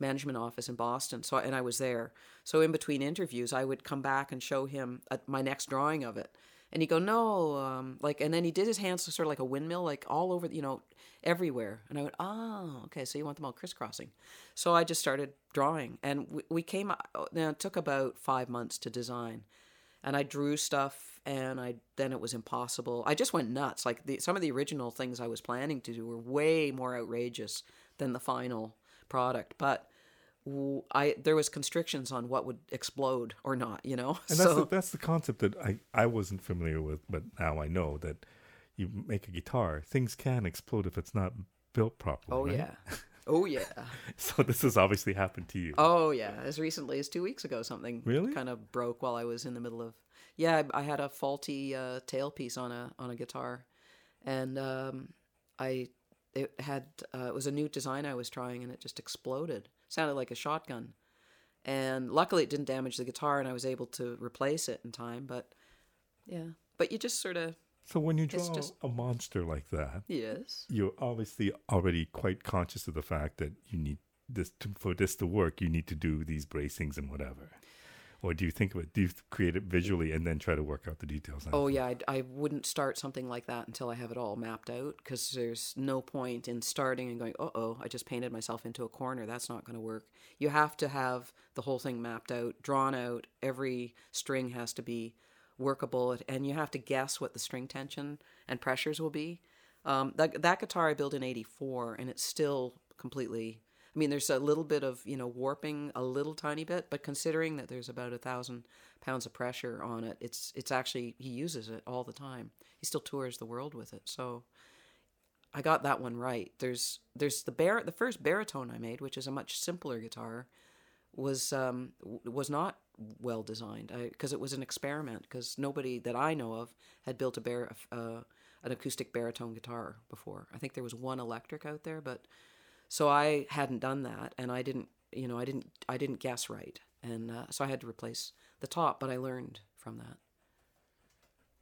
management office in Boston. So and I was there. So in between interviews, I would come back and show him uh my next drawing of it, and he'd go, "No," um, like, and then he did his hands sort of like a windmill, like all over, you know, everywhere. And I went, "Oh, okay, so you want them all crisscrossing." So I just started drawing, and we, we came. Now it took about five months to design, and I drew stuff, and I then it was impossible. I just went nuts. Like the, some of the original things I was planning to do were way more outrageous than the final product, but I there was constrictions on what would explode or not. You know, And that's the, that's the concept that I, I wasn't familiar with, but now I know that you make a guitar, things can explode if it's not built properly. oh right? yeah, oh yeah. So this has obviously happened to you. Oh yeah, as recently as two weeks ago, something Really? kind of broke while I was in the middle of. Yeah, I, I had a faulty uh, tailpiece on a on a guitar, and um, I it had uh, it was a new design I was trying, and it just exploded. Sounded like a shotgun, and luckily it didn't damage the guitar, and I was able to replace it in time. But yeah, but you just sort of So when you draw just- a monster like that, yes, you're obviously already quite conscious of the fact that you need this to, for this to work. You need to do these bracings and whatever. Or do you think of it? Do you create it visually and then try to work out the details? on it? Oh yeah, I, I wouldn't start something like that until I have it all mapped out because there's no point in starting and going, "Uh oh, I just painted myself into a corner." That's not going to work. You have to have the whole thing mapped out, drawn out. Every string has to be workable, and you have to guess what the string tension and pressures will be. Um, that that guitar I built in '84, and it's still completely. I mean, there's a little bit of you know warping, a little tiny bit, but considering that there's about a thousand pounds of pressure on it, it's it's actually he uses it all the time. He still tours the world with it, so I got that one right. There's there's the bar the first baritone I made, which is a much simpler guitar, was um was not well designed because it was an experiment because nobody that I know of had built a bar uh, an acoustic baritone guitar before. I think there was one electric out there, but so I hadn't done that, and I didn't, you know, I didn't, I didn't guess right, and uh, so I had to replace the top. But I learned from that.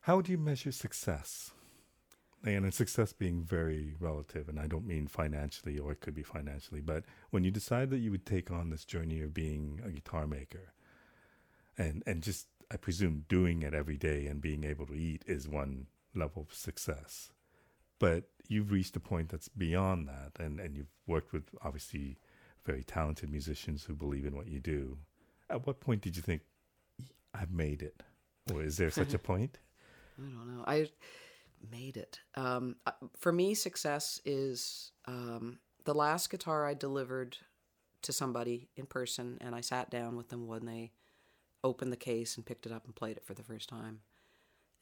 How do you measure success? And success being very relative, and I don't mean financially, or it could be financially, but when you decide that you would take on this journey of being a guitar maker, and and just I presume doing it every day and being able to eat is one level of success, but you've reached a point that's beyond that, and and you've worked with obviously very talented musicians who believe in what you do. At what point did you think I've made it, or is there such a point? I don't know. I made it. Um, for me, success is um, the last guitar I delivered to somebody in person, and I sat down with them when they opened the case and picked it up and played it for the first time.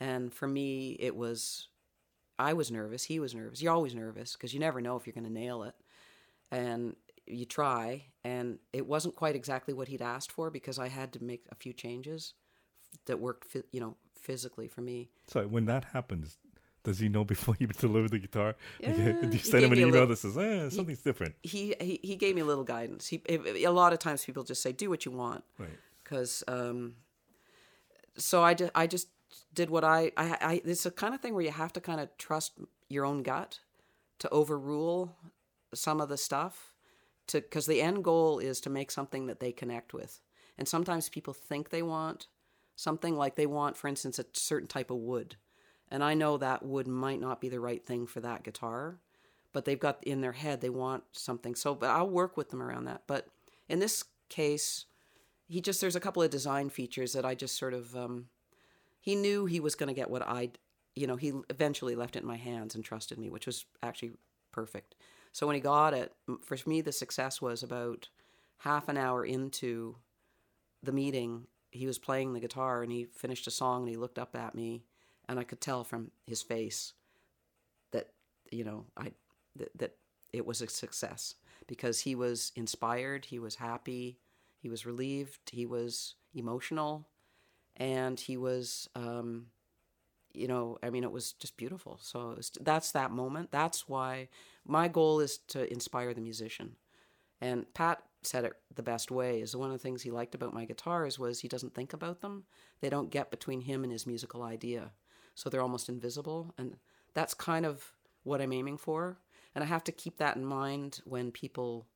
And for me, it was, I was nervous. He was nervous. You're always nervous because you never know if you're going to nail it. And you try, and it wasn't quite exactly what he'd asked for because I had to make a few changes that worked, you know, physically for me. So when that happens, does he know before you deliver the guitar? Yeah, do he you send him an email little- that says, eh, something's different? he, he he gave me a little guidance. He a lot of times people just say do what you want Right. because um, so I just I just did what I I, I it's a kind of thing where you have to kind of trust your own gut to overrule some of the stuff to because the end goal is to make something that they connect with. And sometimes people think they want something like they want for instance a certain type of wood. And i know that wood might not be the right thing for that guitar but they've got in their head they want something. So but i'll work with them around that. But in this case he just there's a couple of design features that i just sort of um, he knew he was going to get what i you know he eventually left it in my hands and trusted me which was actually perfect. So when he got it for me the success was about half an hour into the meeting he was playing the guitar and he finished a song and he looked up at me and i could tell from his face that you know i that, that it was a success because he was inspired, he was happy, he was relieved, he was emotional, and he was, um, you know, I mean, it was just beautiful. So was, that's that moment. That's why my goal is to inspire the musician. And Pat said it the best way is one of the things he liked about my guitars was he doesn't think about them. They don't get between him and his musical idea. So they're almost invisible. And that's kind of what I'm aiming for. And I have to keep that in mind when people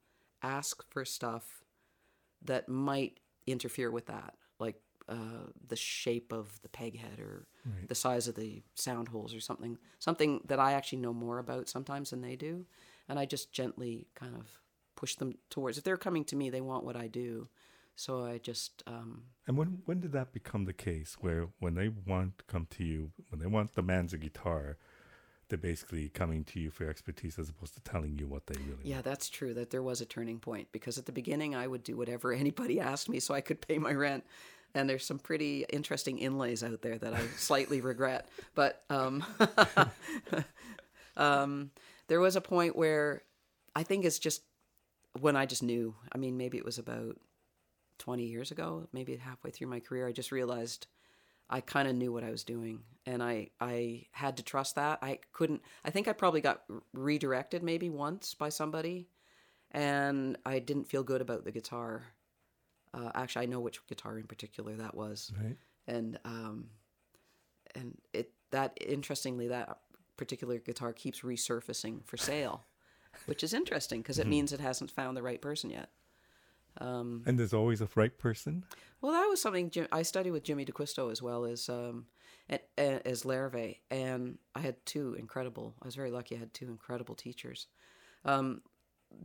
ask for stuff that might interfere with that, uh, the shape of the peg head or right. the size of the sound holes or something, something that I actually know more about sometimes than they do. And I just gently kind of push them towards. If they're coming to me, they want what I do. So I just. Um, and when when did that become the case? Where when they want to come to you, when they want the Manzer guitar, they're basically coming to you for expertise as opposed to telling you what they really yeah want. that's true that there was a turning point because at the beginning i would do whatever anybody asked me so i could pay my rent and there's some pretty interesting inlays out there that i slightly regret but um, um, there was a point where i think it's just when I just knew. I mean, maybe it was about 20 years ago, maybe halfway through my career, I just realized I kind of knew what I was doing and I I had to trust that. I couldn't I think I probably got redirected maybe once by somebody and I didn't feel good about the guitar. Uh, actually, I know which guitar in particular that was. Right. And um and it that interestingly that particular guitar keeps resurfacing for sale which is interesting because it mm-hmm. means it hasn't found the right person yet. Um, and there's always a right person. Well, that was something Jim, I studied with Jimmy D'Aquisto as well as um, and as Larrivee, and I had two incredible. I was very lucky. I had two incredible teachers. Um,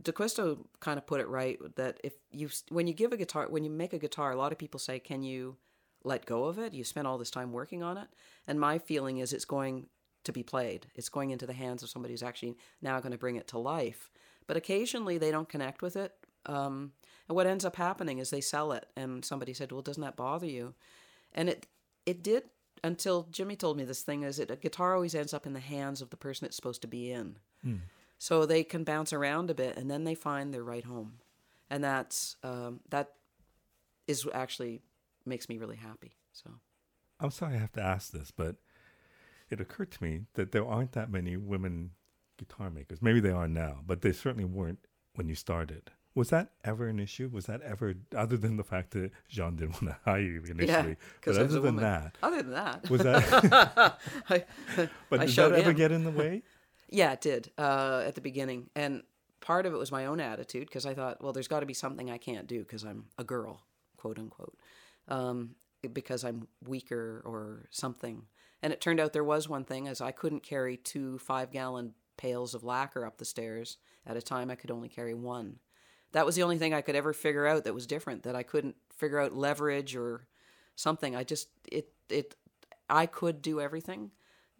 D'Aquisto kind of put it right that if you when you give a guitar when you make a guitar, a lot of people say, "Can you let go of it? You spent all this time working on it." And my feeling is it's going to be played. It's going into the hands of somebody who's actually now going to bring it to life. But occasionally they don't connect with it. Um, and what ends up happening is they sell it, and somebody said, "Well, doesn't that bother you?" And it it did until Jimmy told me this thing is that a guitar always ends up in the hands of the person it's supposed to be in. Hmm. So they can bounce around a bit, and then they find their right home, and that's um, that is actually makes me really happy. So I'm sorry I have to ask this, but it occurred to me that there aren't that many women guitar makers. Maybe they are now, but they certainly weren't when you started. Was that ever an issue? Was that ever, other than the fact that Jean didn't want to hire you initially? Yeah, but other than woman. that, other than that, was that? I, but I did that ever him. get in the way? Yeah, it did uh, at the beginning, and part of it was my own attitude because I thought, well, there's got to be something I can't do because I'm a girl, quote unquote, um, because I'm weaker or something. And it turned out there was one thing, as I couldn't carry two five gallon pails of lacquer up the stairs at a time. I could only carry one. That was the only thing I could ever figure out that was different. That I couldn't figure out leverage or something. I just it it I could do everything.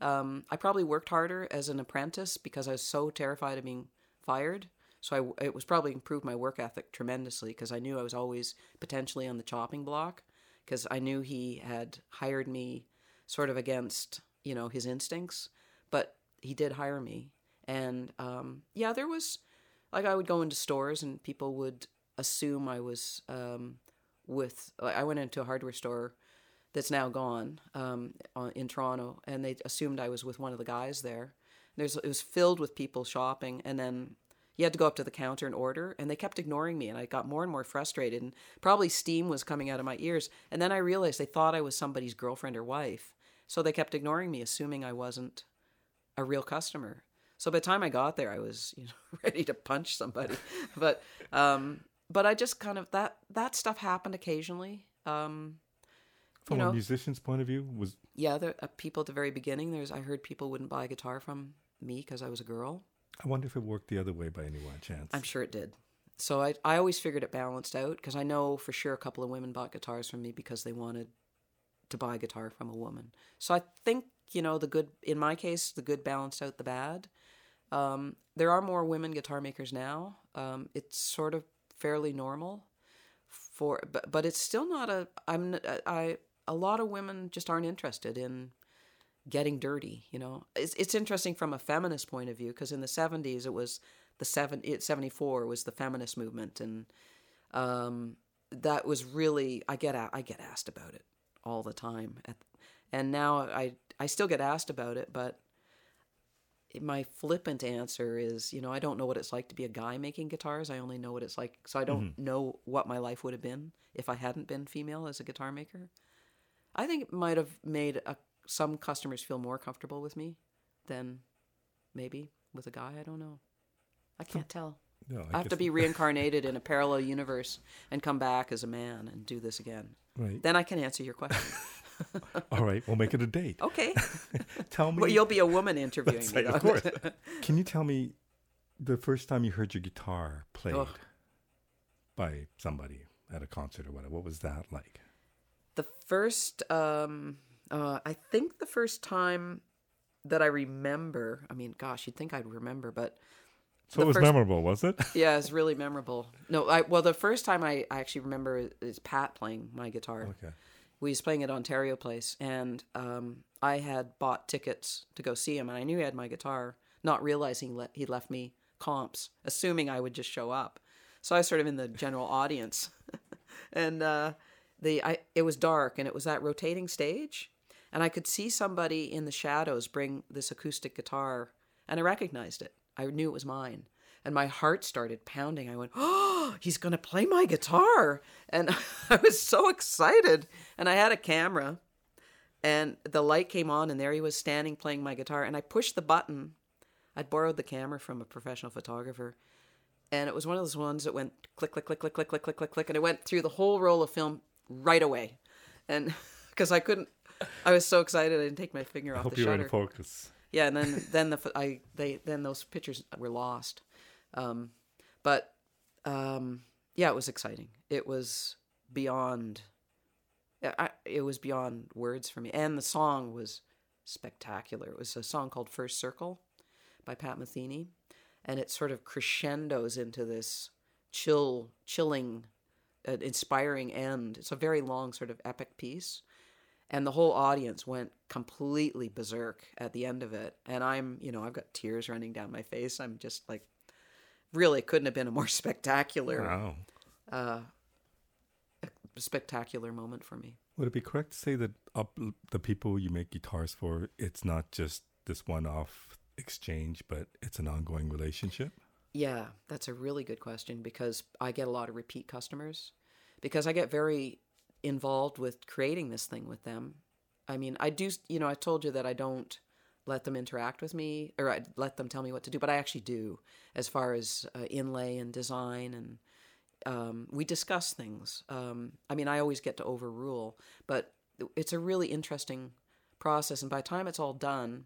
Um, I probably worked harder as an apprentice because I was so terrified of being fired. So I, it was probably improved my work ethic tremendously because I knew I was always potentially on the chopping block because I knew he had hired me sort of against you know his instincts, but he did hire me, and um, yeah, there was like I would go into stores and people would assume I was um, with. Like, I went into a hardware store that's now gone um, in Toronto, and they assumed I was with one of the guys there. There's it was filled with people shopping, and then you had to go up to the counter and order and they kept ignoring me and i got more and more frustrated and probably steam was coming out of my ears and then i realized they thought i was somebody's girlfriend or wife so they kept ignoring me, assuming I wasn't a real customer. So by the time I got there, I was you know ready to punch somebody. but um, but I just kind of that that stuff happened occasionally. Um, from you know, a musician's point of view, was yeah, the uh, people at the very beginning. There's I heard people wouldn't buy a guitar from me because I was a girl. I wonder if it worked the other way by any chance. I'm sure it did. So I I always figured it balanced out because I know for sure a couple of women bought guitars from me because they wanted to buy a guitar from a woman. So I think, you know, the good, in my case, the good balanced out the bad. Um, there are more women guitar makers now. Um, it's sort of fairly normal for, but, but it's still not a, I'm, I, a lot of women just aren't interested in, getting dirty. You know, it's it's interesting from a feminist point of view because in the '70s it was the seven it, '74 was the feminist movement, and um, that was really I get a- I get asked about it all the time, At, and now I I still get asked about it, but my flippant answer is, you know, I don't know what it's like to be a guy making guitars. I only know what it's like, so I don't know what my life would have been if I hadn't been female as a guitar maker. I think it might have made a, some customers feel more comfortable with me than maybe with a guy. I don't know. I hmm. can't tell. No, I have to be reincarnated in a parallel universe and come back as a man and do this again. right. Then I can answer your question. All right, we'll make it a date. Okay. Tell me. well, you'll be a woman interviewing That's me. right, of course. Can you tell me the first time you heard your guitar played Ugh. by somebody at a concert or whatever? What was that like? The first, um, uh, I think the first time that I remember, I mean, gosh, you'd think I'd remember, but So it was first- memorable, was it? yeah, it's really memorable. No, I, well, the first time I, I actually remember is Pat playing my guitar. okay. We was playing at Ontario Place, and um, I had bought tickets to go see him, and I knew he had my guitar, not realizing he, le- he left me comps, assuming I would just show up. So I was sort of in the general audience, and uh, the I it was dark, and it was that rotating stage, and I could see somebody in the shadows bring this acoustic guitar, and I recognized it. I knew it was mine. And my heart started pounding. I went, Oh, he's going to play my guitar. And I was so excited. And I had a camera, and the light came on, and there he was standing playing my guitar. And I pushed the button. I'd borrowed the camera from a professional photographer. And it was one of those ones that went click, click, click, click, click, click, click, click, click. And it went through the whole roll of film right away. And because I couldn't, I was so excited, I didn't take my finger I off hope the you were shutter. in focus. Yeah, and then then the I they then those pictures were lost, um, but um, yeah, it was exciting. It was beyond. I- it was beyond words for me, and the song was spectacular. It was a song called First Circle by Pat Metheny, and it sort of crescendos into this chill, chilling, uh, inspiring end. It's a very long, sort of epic piece and the whole audience went completely berserk at the end of it and i'm you know i've got tears running down my face i'm just like really couldn't have been a more spectacular Wow. uh spectacular moment for me Would it be correct to say that up the people you make guitars for, it's not just this one-off exchange, but it's an ongoing relationship? Yeah that's a really good question because i get a lot of repeat customers because i get very involved with creating this thing with them i mean i do you know i told you that i don't let them interact with me or I let them tell me what to do, but I actually do as far as uh, inlay and design and um, we discuss things. Um, I mean, I always get to overrule, but it's a really interesting process. And by the time it's all done,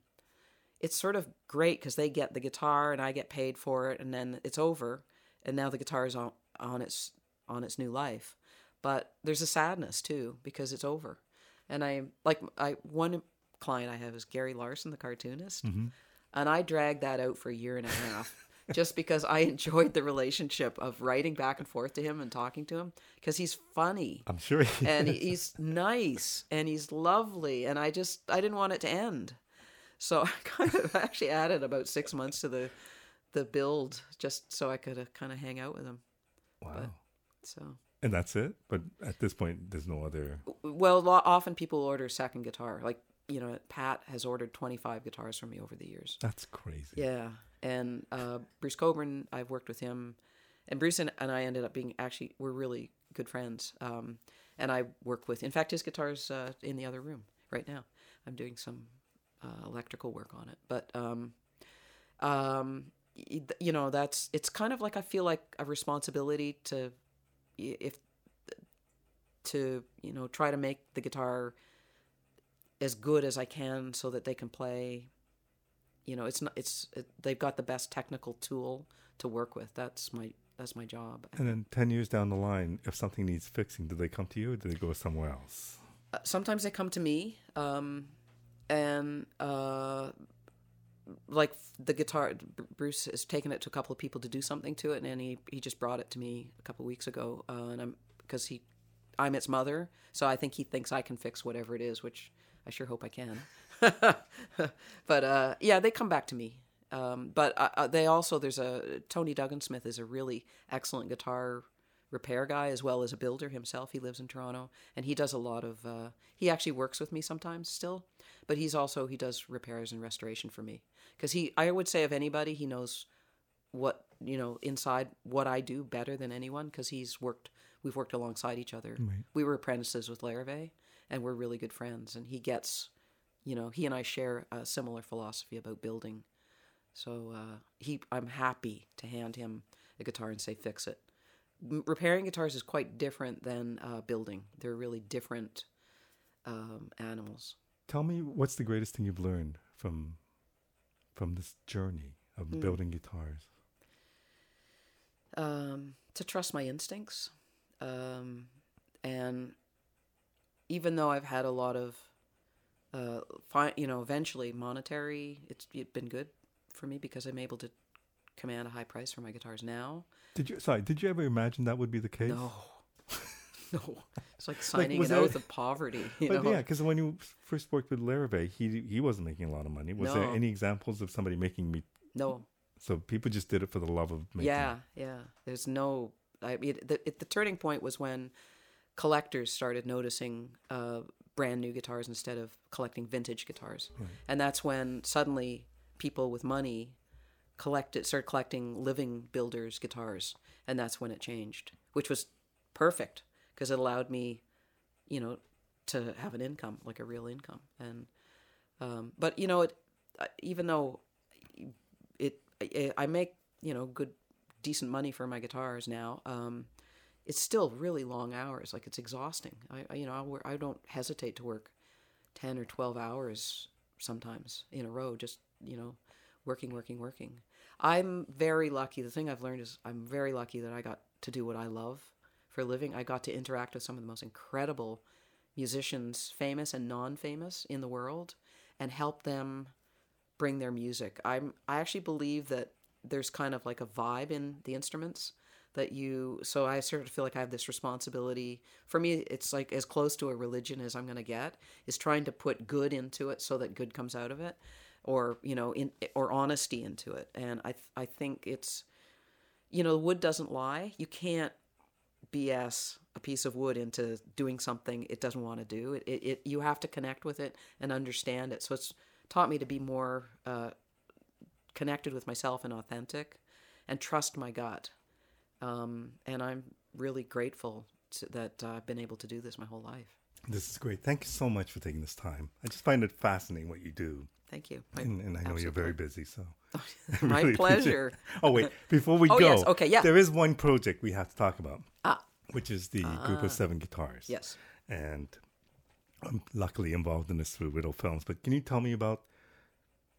it's sort of great because they get the guitar and I get paid for it, and then it's over, and now the guitar is on, on its on its new life. But there's a sadness too because it's over, and I like I one client I have is Gary Larson, the cartoonist, mm-hmm. and I dragged that out for a year and a half. Just because I enjoyed the relationship of writing back and forth to him and talking to him, because he's funny I'm sure. He, and he's nice and he's lovely and i just i didn't want it to end so i kind of actually added about six months to the the build just so i could uh, kind of hang out with him wow. so and that's it. But at this point, there's no other. well often people order second guitar like you know pat has ordered 25 guitars from me over the years That's crazy. yeah and uh, bruce Cockburn i've worked with him and bruce and, and i ended up being actually we're really good friends um, and i work with in fact his guitar's uh, in the other room right now i'm doing some uh, electrical work on it but um, um, you know that's it's kind of like i feel like a responsibility to if to you know try to make the guitar as good as I can so that they can play. You know, it's not. It's it, they've got the best technical tool to work with. That's my that's my job. And then ten years down the line, if something needs fixing, do they come to you or do they go somewhere else? Uh, sometimes they come to me, um, and uh, like the guitar, Bruce has taken it to a couple of people to do something to it, and he he just brought it to me a couple of weeks ago, uh, and I'm because he, I'm its mother, so I think he thinks I can fix whatever it is, which I sure hope I can. but uh, yeah, they come back to me. Um, but uh, uh, they also there's a Tony Duggan Smith is a really excellent guitar repair guy as well as a builder himself. He lives in Toronto and he does a lot of. Uh, he actually works with me sometimes still, but he's also he does repairs and restoration for me because he I would say of anybody he knows what you know inside what I do better than anyone because he's worked we've worked alongside each other. Right. We were apprentices with Larrivee and we're really good friends and he gets you know he and I share a similar philosophy about building. So uh, he I'm happy to hand him a guitar and say fix it. M- repairing guitars is quite different than uh, building. They're really different um, animals. Tell me what's the greatest thing you've learned from from this journey of Hmm. building guitars? um, to trust my instincts. Um, and even though I've had a lot of, uh, fi- you know, eventually monetary, it's, it's been good for me because I'm able to command a high price for my guitars now. Did you sorry, did you ever imagine that would be the case? No. no. It's like signing was an there- oath of poverty. You But know? yeah, because when you first worked with Larrivee, he he wasn't making a lot of money. Was there any examples of somebody making me? No. So people just did it for the love of making. Yeah, yeah. There's no. I mean, the it, the turning point was when collectors started noticing uh, brand new guitars instead of collecting vintage guitars, and that's when suddenly people with money collected started collecting living builders guitars, and that's when it changed, which was perfect because it allowed me, you know, to have an income like a real income, and um, but you know, it even though it I, I make you know good decent money for my guitars now um it's still really long hours. Like it's exhausting. I, I you know I, I don't hesitate to work 10 or 12 hours sometimes in a row just you know working working working. I'm very lucky. The thing i've learned is i'm very lucky that i got to do what i love for a living i got to interact with some of the most incredible musicians famous and non-famous in the world and help them bring their music. I'm I actually believe that there's kind of like a vibe in the instruments that you so I sort of feel like I have this responsibility. For me it's like as close to a religion as I'm going to get is trying to put good into it so that good comes out of it or you know in or honesty into it. And I I think it's you know wood doesn't lie. You can't BS a piece of wood into doing something it doesn't want to do. It, it, it you have to connect with it and understand it. So it's taught me to be more uh, connected with myself and authentic, and trust my gut. Um, and I'm really grateful to, that uh, I've been able to do this my whole life. This is great. Thank you so much for taking this time. I just find it fascinating what you do, Thank you. My, and, and I know you're very busy, so my really pleasure. Oh wait, before we Oh, go, yes. Okay, yeah. there is one project we have to talk about, Ah, which is the group of seven guitars. yes. and I'm luckily involved in this through Riddle Films. But can you tell me about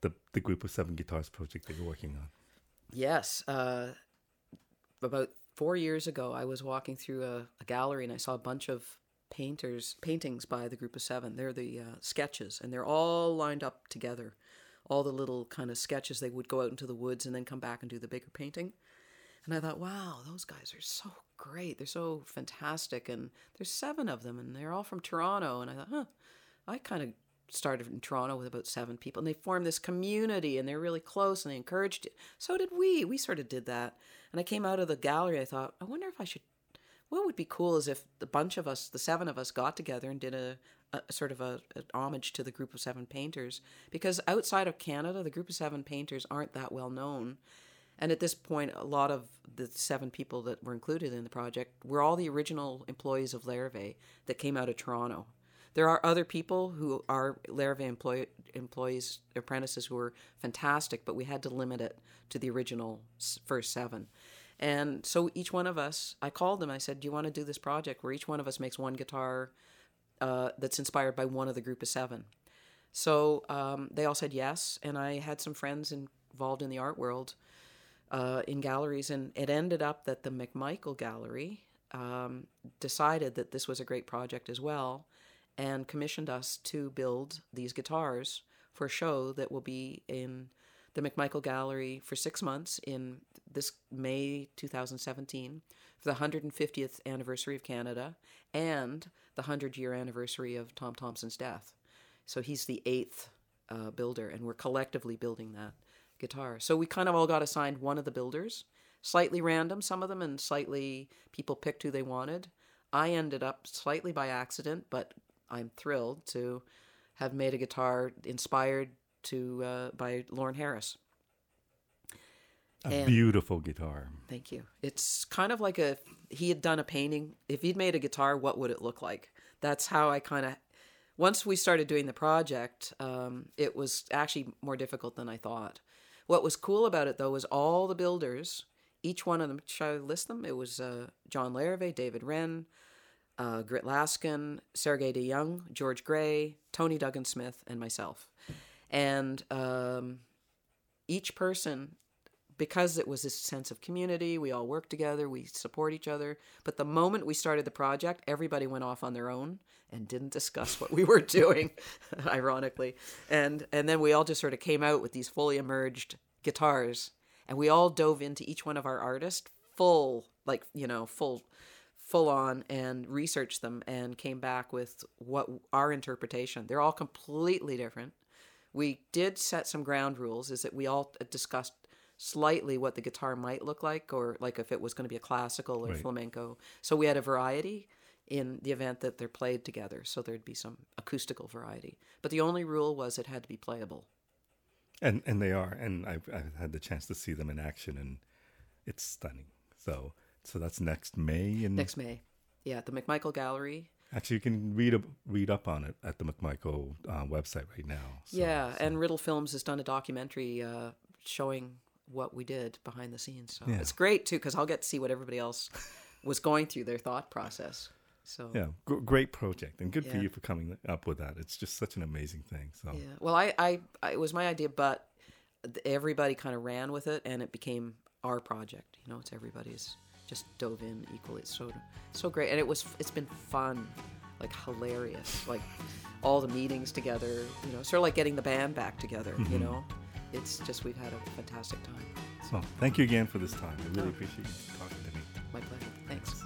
the the group of seven guitars project that you're working on? Yes. Uh, about four years ago, I was walking through a, a gallery and I saw a bunch of painters paintings by the group of seven. They're the uh, sketches, and they're all lined up together. All the little kind of sketches. They would go out into the woods and then come back and do the bigger painting. And I thought, wow, those guys are so great. They're so fantastic. And there's seven of them, and they're all from Toronto. And I thought, huh, I kind of started in Toronto with about seven people, and they formed this community, and they're really close, and they encouraged it. So did we. We sort of did that. And I came out of the gallery. I thought, I wonder if I should. What would be cool is if the bunch of us, the seven of us, got together and did a, a sort of a, a homage to the group of seven painters, because outside of Canada, the group of seven painters aren't that well known. And at this point, a lot of the seven people that were included in the project were all the original employees of Larrivee that came out of Toronto. There are other people who are Larrivee employ- employees, apprentices who are fantastic, but we had to limit it to the original first seven. And so each one of us, I called them. I said, "Do you want to do this project where each one of us makes one guitar uh, that's inspired by one of the group of seven? So um, they all said yes, and I had some friends involved in the art world uh, in galleries, and it ended up that the McMichael Gallery um, decided that this was a great project as well, and commissioned us to build these guitars for a show that will be in the McMichael Gallery for six months in this May 2017 for the 150th anniversary of Canada and the 100 year anniversary of Tom Thomson's death. So he's the eighth uh, builder, and we're collectively building that guitar. So we kind of all got assigned one of the builders, slightly random, some of them, and slightly people picked who they wanted. I ended up slightly by accident, but I'm thrilled to have made a guitar inspired to uh, by Lawren Harris. A And- beautiful guitar. Thank you. It's kind of like a he had done a painting. If he'd made a guitar, what would it look like? That's how I kind of. Once we started doing the project, um, it was actually more difficult than I thought. What was cool about it though was all the builders, each one of them. Should I list them? It was uh, John Larrivee, David Wren, uh, Grit Laskin, Sergei de Jonge, George Gray, Tony Duggan Smith, and myself. And um, each person because it was this sense of community, we all work together, we support each other. But the moment we started the project, everybody went off on their own and didn't discuss what we were doing, ironically. And and then we all just sort of came out with these fully emerged guitars, and we all dove into each one of our artists full, like you know, full full on and researched them and came back with what our interpretation. They're all completely different. We did set some ground rules is that we all discussed slightly what the guitar might look like or like if it was going to be a classical or Right. flamenco. So we had a variety in the event that they're played together. So there'd be some acoustical variety. But the only rule was it had to be playable. And and they are. And I've, I've had the chance to see them in action, and it's stunning. So so that's next May. And Next May. Yeah, at the McMichael Gallery. actually, you can read up, read up on it at the McMichael uh, website right now. So- yeah, so- and Riddle Films has done a documentary uh, showing what we did behind the scenes. So Yeah. it's great too because I'll get to see what everybody else was going through their thought process. So yeah, g- great project, and good for you for coming up with that. It's just such an amazing thing. So Yeah. Well, I, I, I, it was my idea, but everybody kind of ran with it, and it became our project. You know, it's everybody's just dove in equally. It's so, so great, and it was. It's been fun, like hilarious, like all the meetings together. You know, sort of like getting the band back together. You mm-hmm. know, it's just we've had a fantastic time. So thank you again for this time. I really oh. appreciate you talking to me. My pleasure. Thanks.